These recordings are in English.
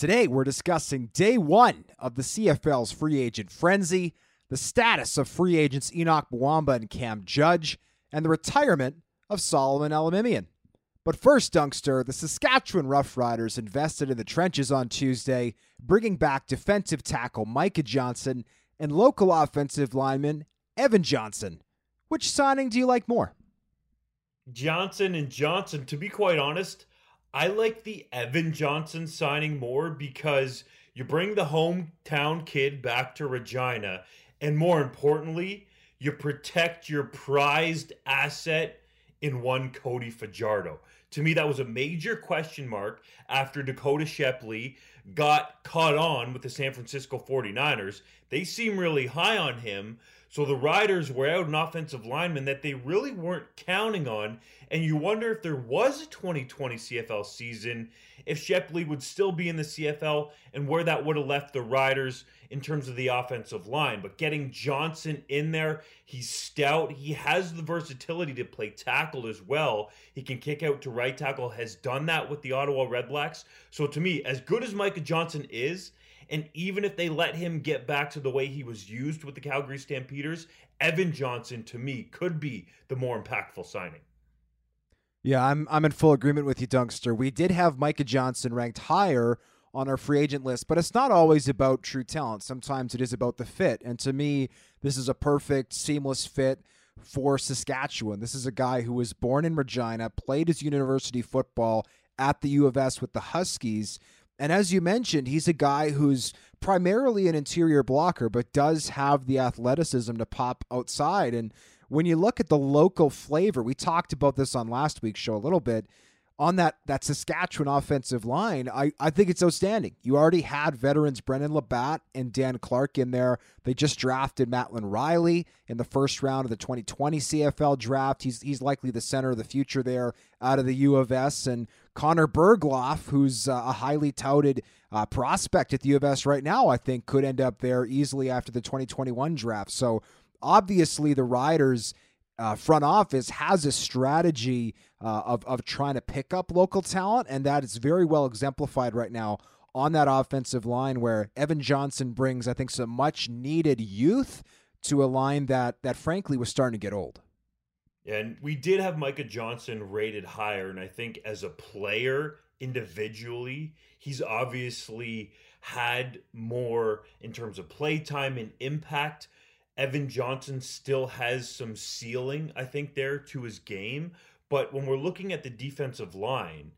Today, we're discussing day one of the CFL's free agent frenzy, the status of free agents Henoc Muamba and Cam Judge, and the retirement of Solomon Elimimian. But first, Dunkster, the Saskatchewan Roughriders invested in the trenches on Tuesday, bringing back defensive tackle Micah Johnson and local offensive lineman Evan Johnson. Which signing do you like more? Johnson and Johnson, to be quite honest, I like the Evan Johnson signing more because you bring the hometown kid back to Regina, and more importantly, you protect your prized asset in one Cody Fajardo. To me, that was a major question mark after Dakota Shepley got caught on with the San Francisco 49ers. They seem really high on him. So the Riders were out an offensive lineman that they really weren't counting on. And you wonder if there was a 2020 CFL season, if Shepley would still be in the CFL and where that would have left the Riders in terms of the offensive line. But getting Johnson in there, he's stout. He has the versatility to play tackle as well. He can kick out to right tackle, has done that with the Ottawa Redblacks. So to me, as good as Micah Johnson is, and even if they let him get back to the way he was used with the Calgary Stampeders, Evan Johnson to me could be the more impactful signing. Yeah, I'm I'm in full agreement with you, Dunkster. We did have Micah Johnson ranked higher on our free agent list, but it's not always about true talent. Sometimes it is about the fit. And to me, this is a perfect, seamless fit for Saskatchewan. This is a guy who was born in Regina, played his university football at the U of S with the Huskies. And as you mentioned, he's a guy who's primarily an interior blocker, but does have the athleticism to pop outside. And when you look at the local flavor, we talked about this on last week's show a little bit on that that Saskatchewan offensive line, I, I think it's outstanding. You already had veterans Brendon LaBatte and Dan Clark in there. They just drafted Mattland Riley in the first round of the 2020 CFL draft. He's he's likely the center of the future there out of the U of S. And Connor Bergloff, who's uh, a highly touted uh, prospect at the U of S right now, I think could end up there easily after the 2021 draft. So obviously the Riders – uh, front office has a strategy uh, of, of trying to pick up local talent, and that is very well exemplified right now on that offensive line where Evan Johnson brings, I think, some much needed youth to a line that, that frankly was starting to get old. And we did have Micah Johnson rated higher, and I think as a player individually, he's obviously had more in terms of play time and impact Evan Johnson still has some ceiling, I think, there to his game. But when we're looking at the defensive line,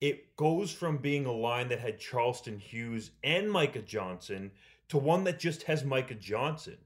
it goes from being a line that had Charleston Hughes and Micah Johnson to one that just has Micah Johnson.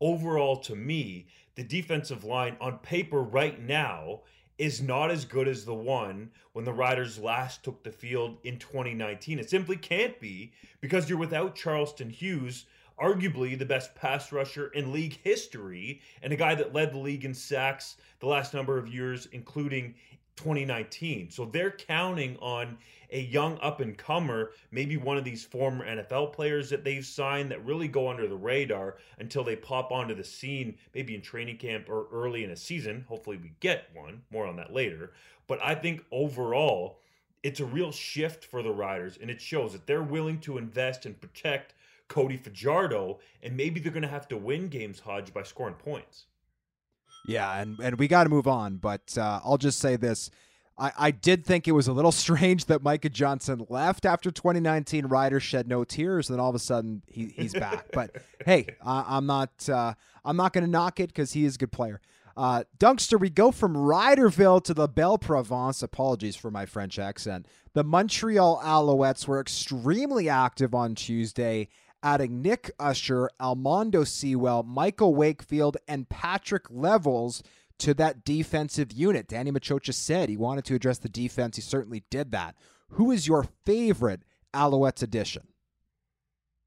Overall, to me, the defensive line on paper right now is not as good as the one when the Riders last took the field in 2019. It simply can't be because you're without Charleston Hughes, arguably the best pass rusher in league history and a guy that led the league in sacks the last number of years, including 2019. So they're counting on a young up and comer, maybe one of these former NFL players that they've signed that really go under the radar until they pop onto the scene, maybe in training camp or early in a season. Hopefully, we get one. More on that later. But I think overall, it's a real shift for the Riders, and it shows that they're willing to invest and protect Cody Fajardo, and maybe they're going to have to win games, Hodge, by scoring points. Yeah, and, and we got to move on, but uh, I'll just say this. I, I did think it was a little strange that Micah Johnson left after 2019. Ryder shed no tears, and then all of a sudden he, he's back. but hey, I, am not uh, I'm not going to knock it because he is a good player. Uh, Dunkster, we go from Riderville to the Belle Provence. Apologies for my French accent. The Montreal Alouettes were extremely active on Tuesday, adding Nick Usher, Almondo Sewell, Michael Wakefield, and Patrick Levels to that defensive unit. Danny Maciocia said he wanted to address the defense. He certainly did that. Who is your favorite Alouettes addition?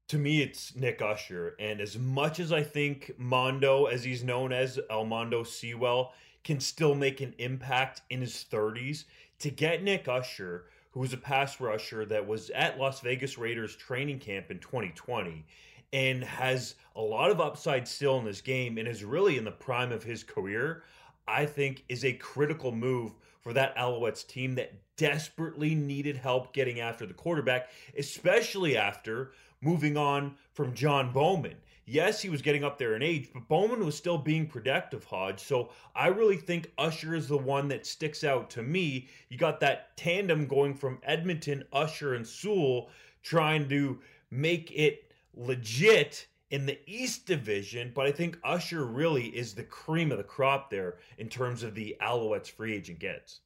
To me, it's Nick Usher. And as much as I think Mondo, as he's known as Almondo Sewell, can still make an impact in his 30s, to get Nick Usher, who was a pass rusher that was at Las Vegas Raiders training camp in 2020 and has a lot of upside still in this game and is really in the prime of his career, I think is a critical move for that Alouettes team that desperately needed help getting after the quarterback, especially after moving on from John Bowman. Yes, he was getting up there in age, but Bowman was still being productive, Hodge. So I really think Usher is the one that sticks out to me. You got that tandem going from Edmonton, Usher, and Sewell trying to make it legit in the East Division, but I think Usher really is the cream of the crop there in terms of the Alouettes free agent gets.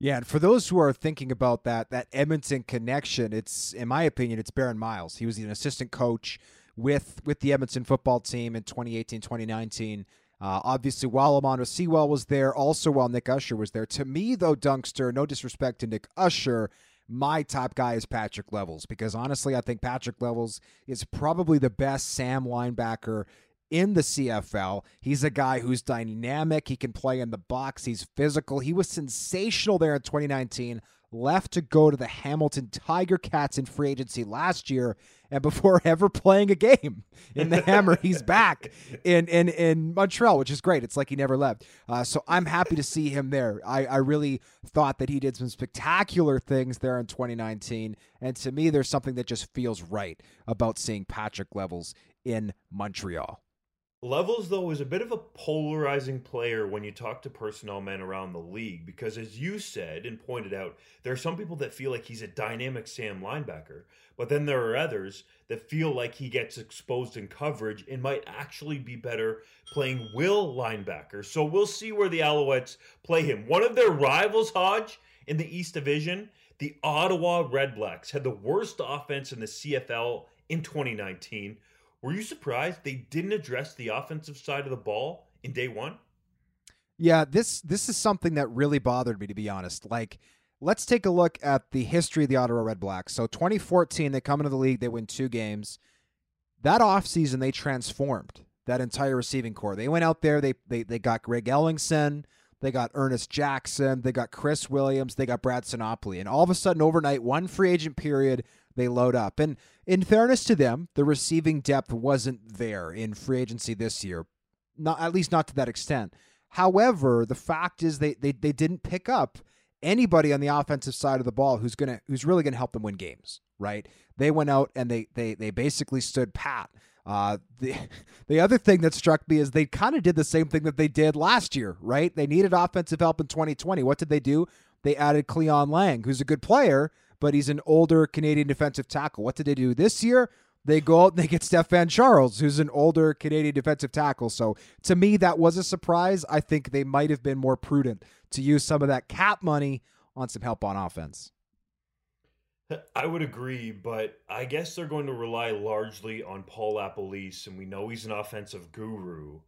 Yeah, and for those who are thinking about that that Edmonton connection, it's in my opinion, it's Baron Miles. He was an assistant coach with with the Edmonton football team in 2018, 2019. Uh, obviously, while Almondo Sewell was there, also while Nick Usher was there. To me, though, Dunkster, no disrespect to Nick Usher, my top guy is Patrick Levels because honestly, I think Patrick Levels is probably the best Sam linebacker in the CFL. He's a guy who's dynamic. He can play in the box. He's physical. He was sensational there in 2019 left to go to the Hamilton Tiger Cats in free agency last year, and before ever playing a game in the Hammer, he's back in in in Montreal, which is great. It's like he never left. Uh, so I'm happy to see him there. I, I really thought that he did some spectacular things there in 2019, and to me, there's something that just feels right about seeing Patrick Levels in Montreal. Levels, though, is a bit of a polarizing player when you talk to personnel men around the league because, as you said and pointed out, there are some people that feel like he's a dynamic Sam linebacker, but then there are others that feel like he gets exposed in coverage and might actually be better playing will linebacker. So we'll see where the Alouettes play him. One of their rivals, Hodge, in the East Division, the Ottawa Redblacks, had the worst offense in the CFL in 2019 were you surprised they didn't address the offensive side of the ball in day one? Yeah, this this is something that really bothered me to be honest. Like, let's take a look at the history of the Ottawa Red Blacks. So 2014, they come into the league, they win two games. That offseason, they transformed that entire receiving corps. They went out there, they they they got Greg Ellingson, they got Ernest Jackson, they got Chris Williams, they got Brad Sinopoli. And all of a sudden, overnight, one free agent period, they load up. And in fairness to them, the receiving depth wasn't there in free agency this year, not at least not to that extent. However, the fact is they they, they didn't pick up anybody on the offensive side of the ball who's gonna who's really gonna help them win games. Right? They went out and they they they basically stood pat. Uh, the the other thing that struck me is they kind of did the same thing that they did last year, right? They needed offensive help in 2020. What did they do? They added Cleyon Laing, who's a good player, but he's an older Canadian defensive tackle. What did they do this year? They go out and they get Stefan Charles, who's an older Canadian defensive tackle. So to me, that was a surprise. I think they might have been more prudent to use some of that cap money on some help on offense. I would agree, but I guess they're going to rely largely on Paul LaPolice, and we know he's an offensive guru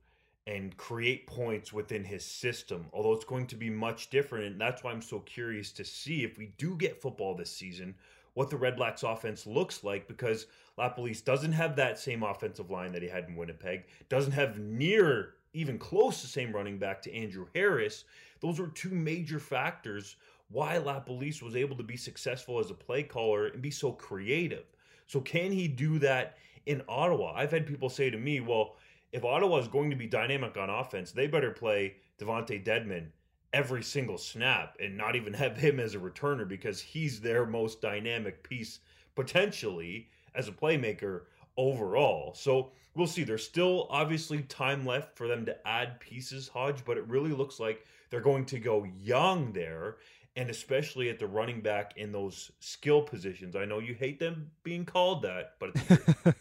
and create points within his system, although it's going to be much different. And that's why I'm so curious to see if we do get football this season, what the Red Blacks offense looks like, because LaPolice doesn't have that same offensive line that he had in Winnipeg, doesn't have near even close the same running back to Andrew Harris. Those were two major factors why LaPolice was able to be successful as a play caller and be so creative. So can he do that in Ottawa? I've had people say to me, well, if Ottawa is going to be dynamic on offense, they better play DeVonte Dedmon every single snap and not even have him as a returner because he's their most dynamic piece potentially as a playmaker overall. So we'll see. There's still obviously time left for them to add pieces, Hodge, but it really looks like they're going to go young there, and especially at the running back in those skill positions. I know you hate them being called that, but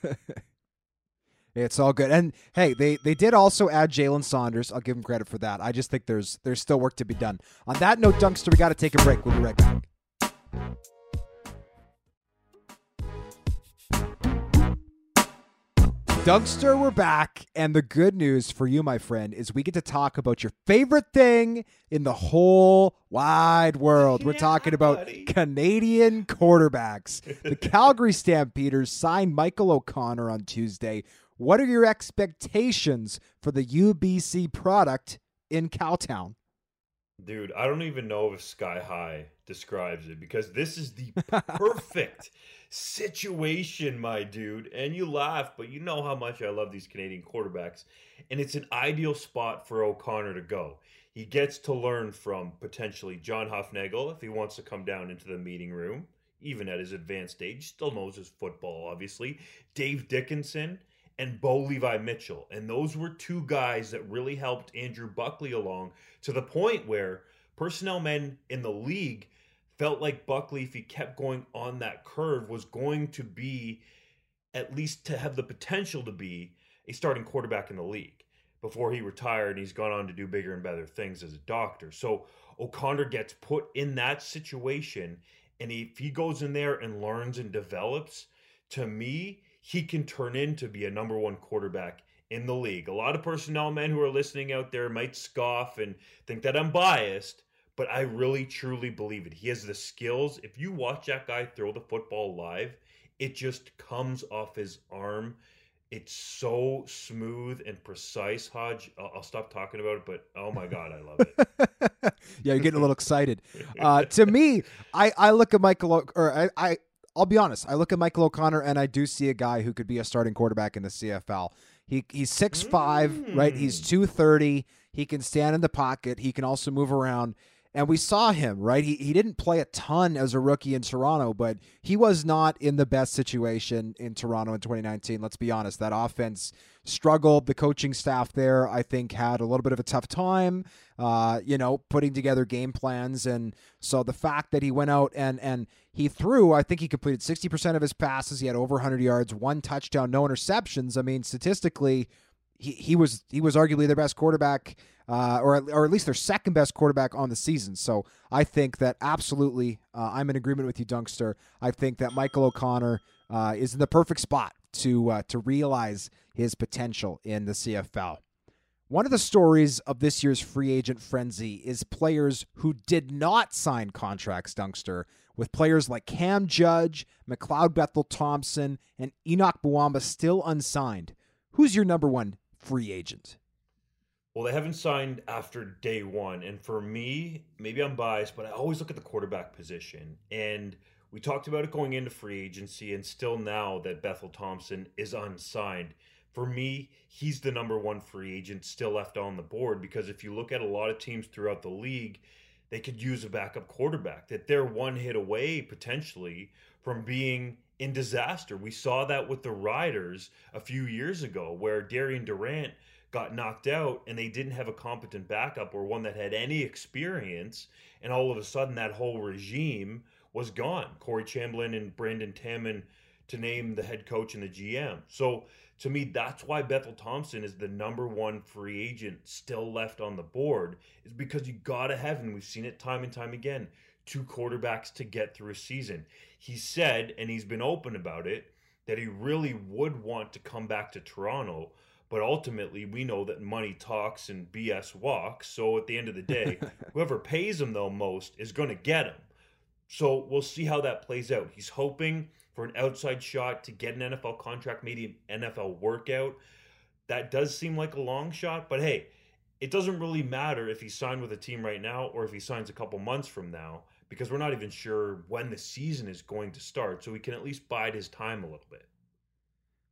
it's all good. And hey, they they did also add Jalen Saunders. I'll give him credit for that. I just think there's there's still work to be done. On that note, Dunkster, we got to take a break. We'll be right back. Dunkster, we're back. And the good news for you, my friend, is we get to talk about your favorite thing in the whole wide world. We're Yeah, talking about buddy. Canadian quarterbacks. The Calgary Stampeders signed Michael O'Connor on Tuesday. What are your expectations for the UBC product in Cowtown? Dude, I don't even know if Sky High describes it because this is the perfect situation, my dude. And you laugh, but you know how much I love these Canadian quarterbacks. And it's an ideal spot for O'Connor to go. He gets to learn from potentially John Hufnagel if he wants to come down into the meeting room, even at his advanced age. Still knows his football, obviously. Dave Dickenson and Bo Levi Mitchell. And those were two guys that really helped Andrew Buckley along to the point where personnel men in the league felt like Buckley, if he kept going on that curve, was going to be at least to have the potential to be a starting quarterback in the league before he retired and he's gone on to do bigger and better things as a doctor. So O'Connor gets put in that situation and if he goes in there and learns and develops, to me, he can turn into be a number one quarterback in the league. A lot of personnel men who are listening out there might scoff and think that I'm biased, but I really truly believe it. He has the skills. If you watch that guy throw the football live, it just comes off his arm. It's so smooth and precise, Hodge. I'll, I'll stop talking about it, but oh my God, I love it. yeah, you're getting a little excited. Uh, to me, I, I look at Michael, or I, I, I'll be honest, I look at Michael O'Connor and I do see a guy who could be a starting quarterback in the CFL. He he's six five, right? He's hmm. two thirty. He can stand in the pocket. He can also move around. And we saw him, right? He he didn't play a ton as a rookie in Toronto, but he was not in the best situation in Toronto in 2019. Let's be honest. That offense struggled. The coaching staff there, I think, had a little bit of a tough time, uh, you know, putting together game plans. And so the fact that he went out and and he threw, I think he completed 60% of his passes. He had over 100 yards, one touchdown, no interceptions. I mean, statistically, he, he was he was arguably their best quarterback, uh, or or at least their second best quarterback on the season. So I think that absolutely, uh, I'm in agreement with you, Dunkster. I think that Michael O'Connor uh, is in the perfect spot to uh, to realize his potential in the CFL. One of the stories of this year's free agent frenzy is players who did not sign contracts, Dunkster, with players like Cam Judge, McLeod Bethel Thompson, and Henoc Muamba still unsigned. Who's your number one free agent? Well, they haven't signed after day one. And for me, maybe I'm biased, but I always look at the quarterback position. And we talked about it going into free agency, and still now that Bethel Thompson is unsigned. For me, he's the number one free agent still left on the board because if you look at a lot of teams throughout the league, they could use a backup quarterback, that they're one hit away potentially from being in disaster. We saw that with the Riders a few years ago, where Darian Durant got knocked out and they didn't have a competent backup or one that had any experience. And all of a sudden, that whole regime was gone. Corey Chamblin and Brendan Taman to name the head coach and the GM. So to me, that's why Bethel Thompson is the number one free agent still left on the board, is because you gotta have, and we've seen it time and time again, two quarterbacks to get through a season. He said, and he's been open about it, that he really would want to come back to Toronto. But ultimately, we know that money talks and BS walks. So at the end of the day, whoever pays him though most is going to get him. So we'll see how that plays out. He's hoping for an outside shot to get an NFL contract, maybe an NFL workout. That does seem like a long shot, but hey, it doesn't really matter if he signed with a team right now or if he signs a couple months from now because we're not even sure when the season is going to start. So we can at least bide his time a little bit.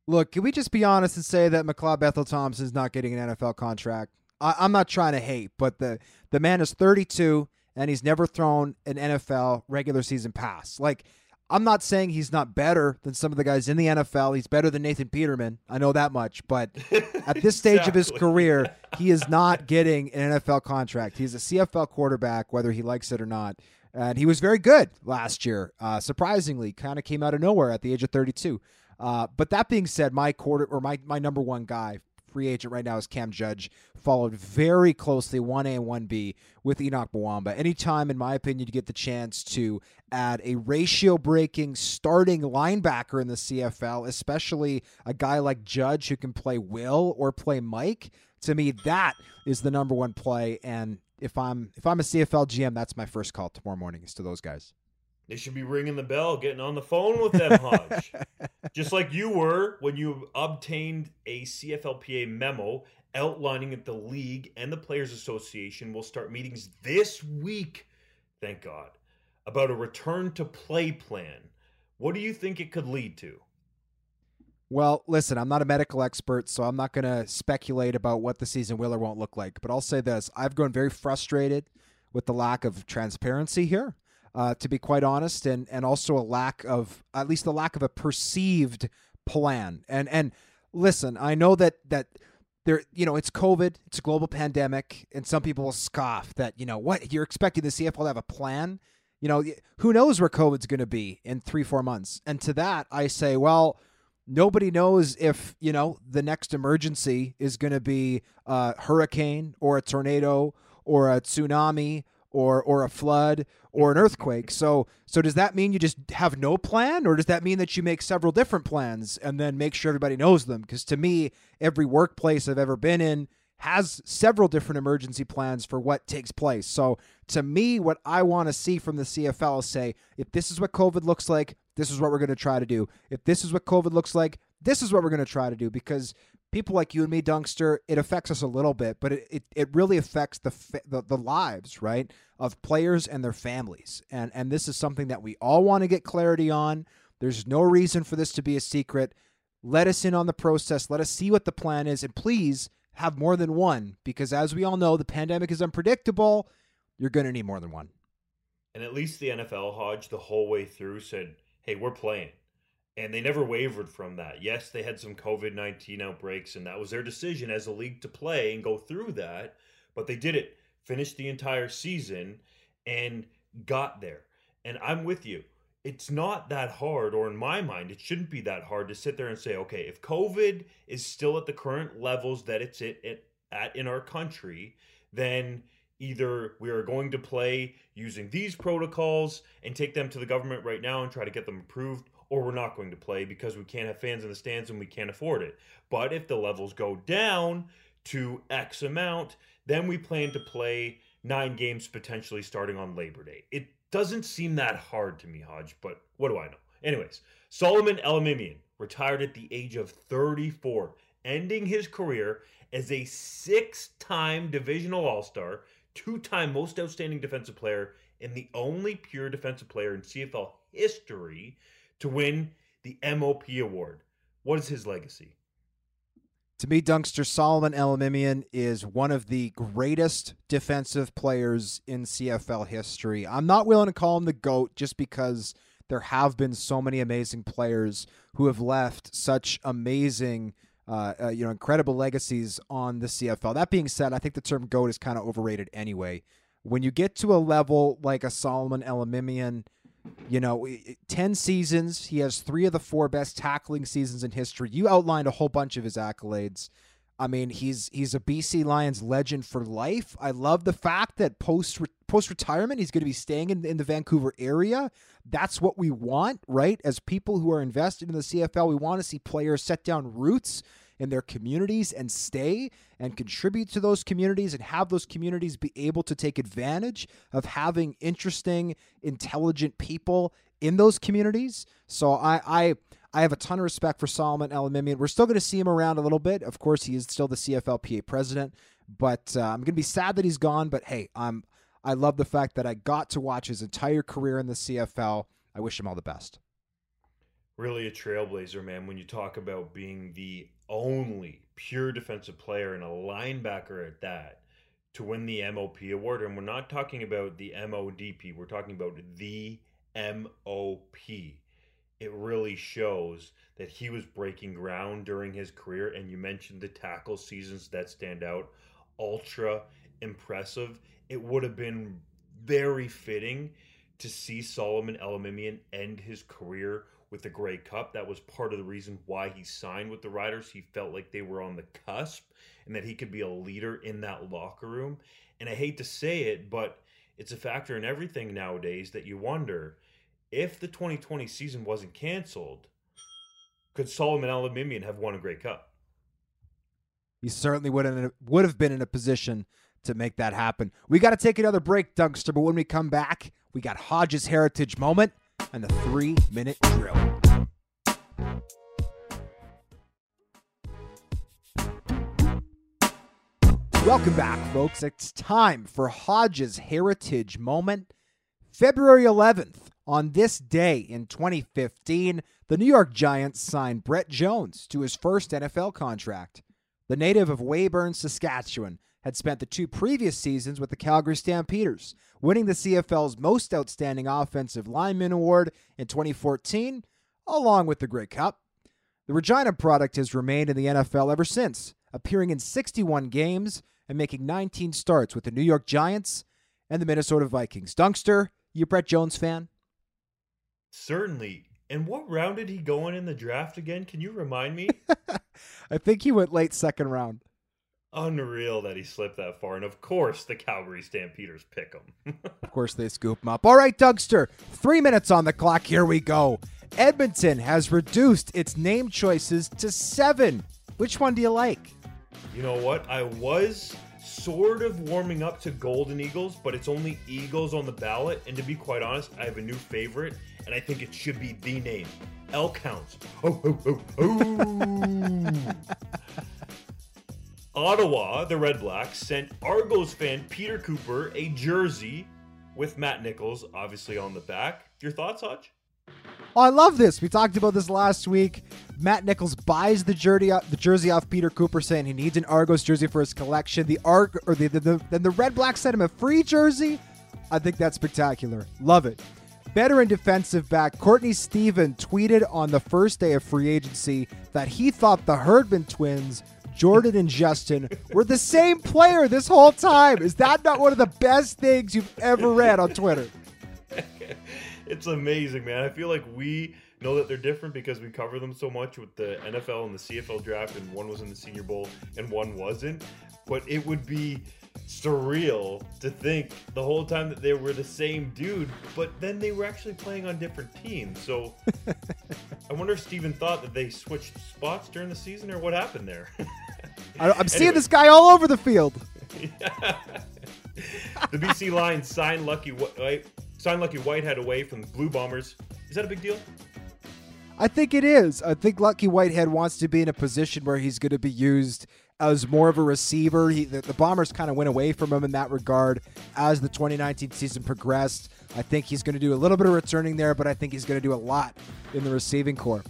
Look, can we just be honest and say that McLeod Bethel Thompson's not getting an NFL contract? I, I'm not trying to hate, but the the man is 32 and he's never thrown an NFL regular season pass. Like, I'm not saying he's not better than some of the guys in the NFL. He's better than Nathan Peterman. I know that much. But at this stage exactly. of his career, he is not getting an NFL contract. He's a CFL quarterback, whether he likes it or not. And he was very good last year, uh, surprisingly, kind of came out of nowhere at the age of 32. Uh, but that being said, my quarter or my, my number one guy free agent right now is Cam Judge, followed very closely 1A and 1B with Henoc Muamba. Anytime, in my opinion, you get the chance to add a ratio breaking starting linebacker in the CFL, especially a guy like Judge who can play Will or play Mike, to me, that is the number one play. And if I'm if I'm a CFL GM, that's my first call tomorrow morning is to those guys. They should be ringing the bell, getting on the phone with them, Hodge. Just like you were when you obtained a CFLPA memo outlining that the league and the Players Association will start meetings this week, thank God, about a return to play plan. What do you think it could lead to? Well, listen, I'm not a medical expert, so I'm not going to speculate about what the season will or won't look like. But I'll say this I've grown very frustrated with the lack of transparency here uh, to be quite honest, and and also a lack of at least the lack of a perceived plan. And and listen, I know that that there you know it's COVID, it's a global pandemic, and some people will scoff that you know what you're expecting the CFL to have a plan. You know, who knows where COVID's going to be in three four months? And to that, I say, well nobody knows if you know the next emergency is going to be a hurricane or a tornado or a tsunami or or a flood or an earthquake. So so does that mean you just have no plan or does that mean that you make several different plans and then make sure everybody knows them? Because to me, every workplace I've ever been in has several different emergency plans for what takes place. So to me, what I want to see from the CFL is say, if this is what COVID looks like, this is what we're going to try to do. If this is what COVID looks like, this is what we're going to try to do because people like you and me, Dunkster, it affects us a little bit, but it, it, it really affects the, the the lives, right, of players and their families. And and this is something that we all want to get clarity on. There's no reason for this to be a secret. Let us in on the process. Let us see what the plan is, and please have more than one because, as we all know, the pandemic is unpredictable. You're going to need more than one. And at least the NFL Hodge the whole way through said, "Hey, we're playing." And they never wavered from that. Yes, they had some COVID 19 outbreaks, and that was their decision as a league to play and go through that, but they did it, finished the entire season, and got there. And I'm with you. It's not that hard, or in my mind, it shouldn't be that hard to sit there and say, okay, if COVID is still at the current levels that it's at, at in our country, then either we are going to play using these protocols and take them to the government right now and try to get them approved, or we're not going to play because we can't have fans in the stands and we can't afford it. But if the levels go down to X amount, then we plan to play nine games potentially starting on Labor Day. It doesn't seem that hard to me, Hodge, but what do I know? Anyways, Solomon Elimimian retired at the age of 34, ending his career as a six time divisional All Star, two time most outstanding defensive player, and the only pure defensive player in CFL history to win the MOP award. What is his legacy? To me, Dunkster Solomon Elimimian is one of the greatest defensive players in CFL history. I'm not willing to call him the GOAT just because there have been so many amazing players who have left such amazing, uh, uh, you know, incredible legacies on the CFL. That being said, I think the term GOAT is kind of overrated anyway. When you get to a level like a Solomon Elimimian, you know, 10 seasons. He has three of the four best tackling seasons in history. You outlined a whole bunch of his accolades. I mean, he's he's a BC Lions legend for life. I love the fact that post post retirement, he's going to be staying in, in the Vancouver area. That's what we want, right? As people who are invested in the CFL, we want to see players set down roots in their communities and stay and contribute to those communities and have those communities be able to take advantage of having interesting, intelligent people in those communities. So I I I have a ton of respect for Solomon Elimimian. We're still going to see him around a little bit. Of course, he is still the CFLPA president, but uh, I'm going to be sad that he's gone. But hey, I'm I love the fact that I got to watch his entire career in the CFL. I wish him all the best. Really a trailblazer, man. When you talk about being the only pure defensive player and a linebacker at that to win the MOP award. And we're not talking about the MODP, we're talking about the MOP. It really shows that he was breaking ground during his career. And you mentioned the tackle seasons that stand out. Ultra impressive. It would have been very fitting to see Solomon Elimimian end his career with the Grey Cup. That was part of the reason why he signed with the Riders. He felt like they were on the cusp and that he could be a leader in that locker room. And I hate to say it, but it's a factor in everything nowadays that you wonder if the 2020 season wasn't canceled, could Solomon Elimimian have won a Grey Cup? He certainly would have been in a position to make that happen. We got to take another break, Dunkster, but when we come back, we got Hodges Heritage Moment and the three minute drill. Welcome back, folks. It's time for Hodges Heritage Moment. February 11th, on this day in 2015, the New York Giants signed Brett Jones to his first NFL contract. The native of Weyburn, Saskatchewan, had spent the two previous seasons with the Calgary Stampeders, winning the CFL's Most Outstanding Offensive Lineman Award in 2014, along with the Grey Cup. The Regina product has remained in the NFL ever since, appearing in 61 games and making 19 starts with the New York Giants and the Minnesota Vikings. Dunkster, you a Brett Jones fan? Certainly. And what round did he go in in the draft again? Can you remind me? I think he went late second round. Unreal that he slipped that far. And of course, the Calgary Stampeders pick him. of course, they scoop him up. All right, Dougster, three minutes on the clock. Here we go. Edmonton has reduced its name choices to seven. Which one do you like? You know what? I was sort of warming up to Golden Eagles, but it's only Eagles on the ballot. And to be quite honest, I have a new favorite, and I think it should be the name Elk Hounds. Oh, oh, oh, oh. Ottawa, the Red Blacks, sent Argos fan Peter Cooper a jersey with Matt Nichols, obviously on the back. Your thoughts, Hodge? Oh, I love this. We talked about this last week. Matt Nichols buys the jersey, the jersey off Peter Cooper, saying he needs an Argos jersey for his collection. The Arg or the, the, the then the Red Blacks sent him a free jersey. I think that's spectacular. Love it. Veteran defensive back Courtney Stephen tweeted on the first day of free agency that he thought the Herdman twins Jordan and Justin were the same player this whole time. Is that not one of the best things you've ever read on Twitter? it's amazing, man. I feel like we know that they're different because we cover them so much with the NFL and the CFL draft, and one was in the Senior Bowl and one wasn't. But it would be surreal to think the whole time that they were the same dude, but then they were actually playing on different teams. So I wonder if Stephen thought that they switched spots during the season or what happened there. I, am seeing this guy all over the field. the BC Lions signed Lucky White, signed Lucky Whitehead away from the Blue Bombers. Is that a big deal? I think it is. I think Lucky Whitehead wants to be in a position where he's going to be used as more of a receiver. He, the, the Bombers kind of went away from him in that regard as the 2019 season progressed. I think he's going to do a little bit of returning there, but I think he's going to do a lot in the receiving corps.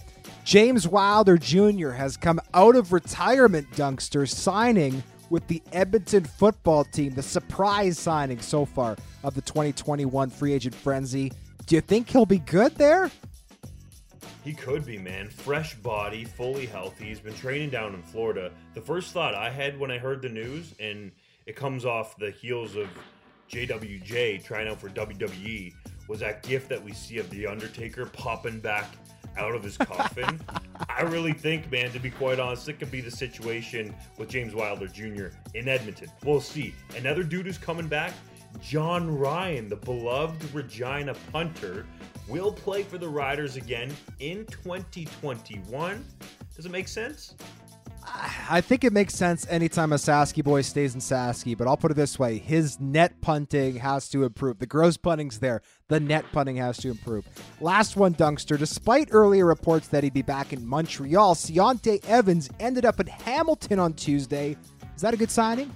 James Wilder Jr. has come out of retirement, Dunkster, signing with the Edmonton football team, the surprise signing so far of the 2021 free agent frenzy. Do you think he'll be good there? He could be, man. Fresh body, fully healthy. He's been training down in Florida. The first thought I had when I heard the news, and it comes off the heels of JWJ trying out for WWE, was that gift that we see of The Undertaker popping back out of his coffin. I really think, man, to be quite honest, it could be the situation with James Wilder Jr. in Edmonton. We'll see. Another dude who's coming back, Jon Ryan, the beloved Regina punter, will play for the Riders again in 2021. Does it make sense? I think it makes sense anytime a Sasky boy stays in Sasky, but I'll put it this way his net punting has to improve. The gross punting's there, the net punting has to improve. Last one, Dunkster. Despite earlier reports that he'd be back in Montreal, Ciante Evans ended up at Hamilton on Tuesday. Is that a good signing?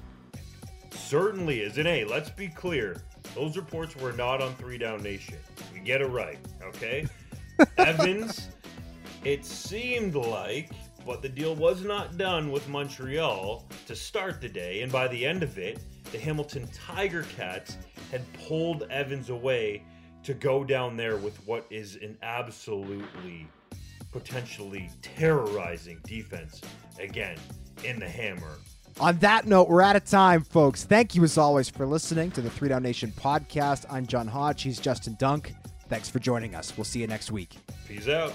Certainly is. And hey, let's be clear those reports were not on Three Down Nation. We get it right, okay? Evans, it seemed like but the deal was not done with Montreal to start the day, and by the end of it, the Hamilton Tiger Cats had pulled Evans away to go down there with what is an absolutely potentially terrorizing defense again in the hammer. On that note, we're out of time, folks. Thank you as always for listening to the Three Down Nation podcast. I'm John Hodge. He's Justin Dunk. Thanks for joining us. We'll see you next week. Peace out.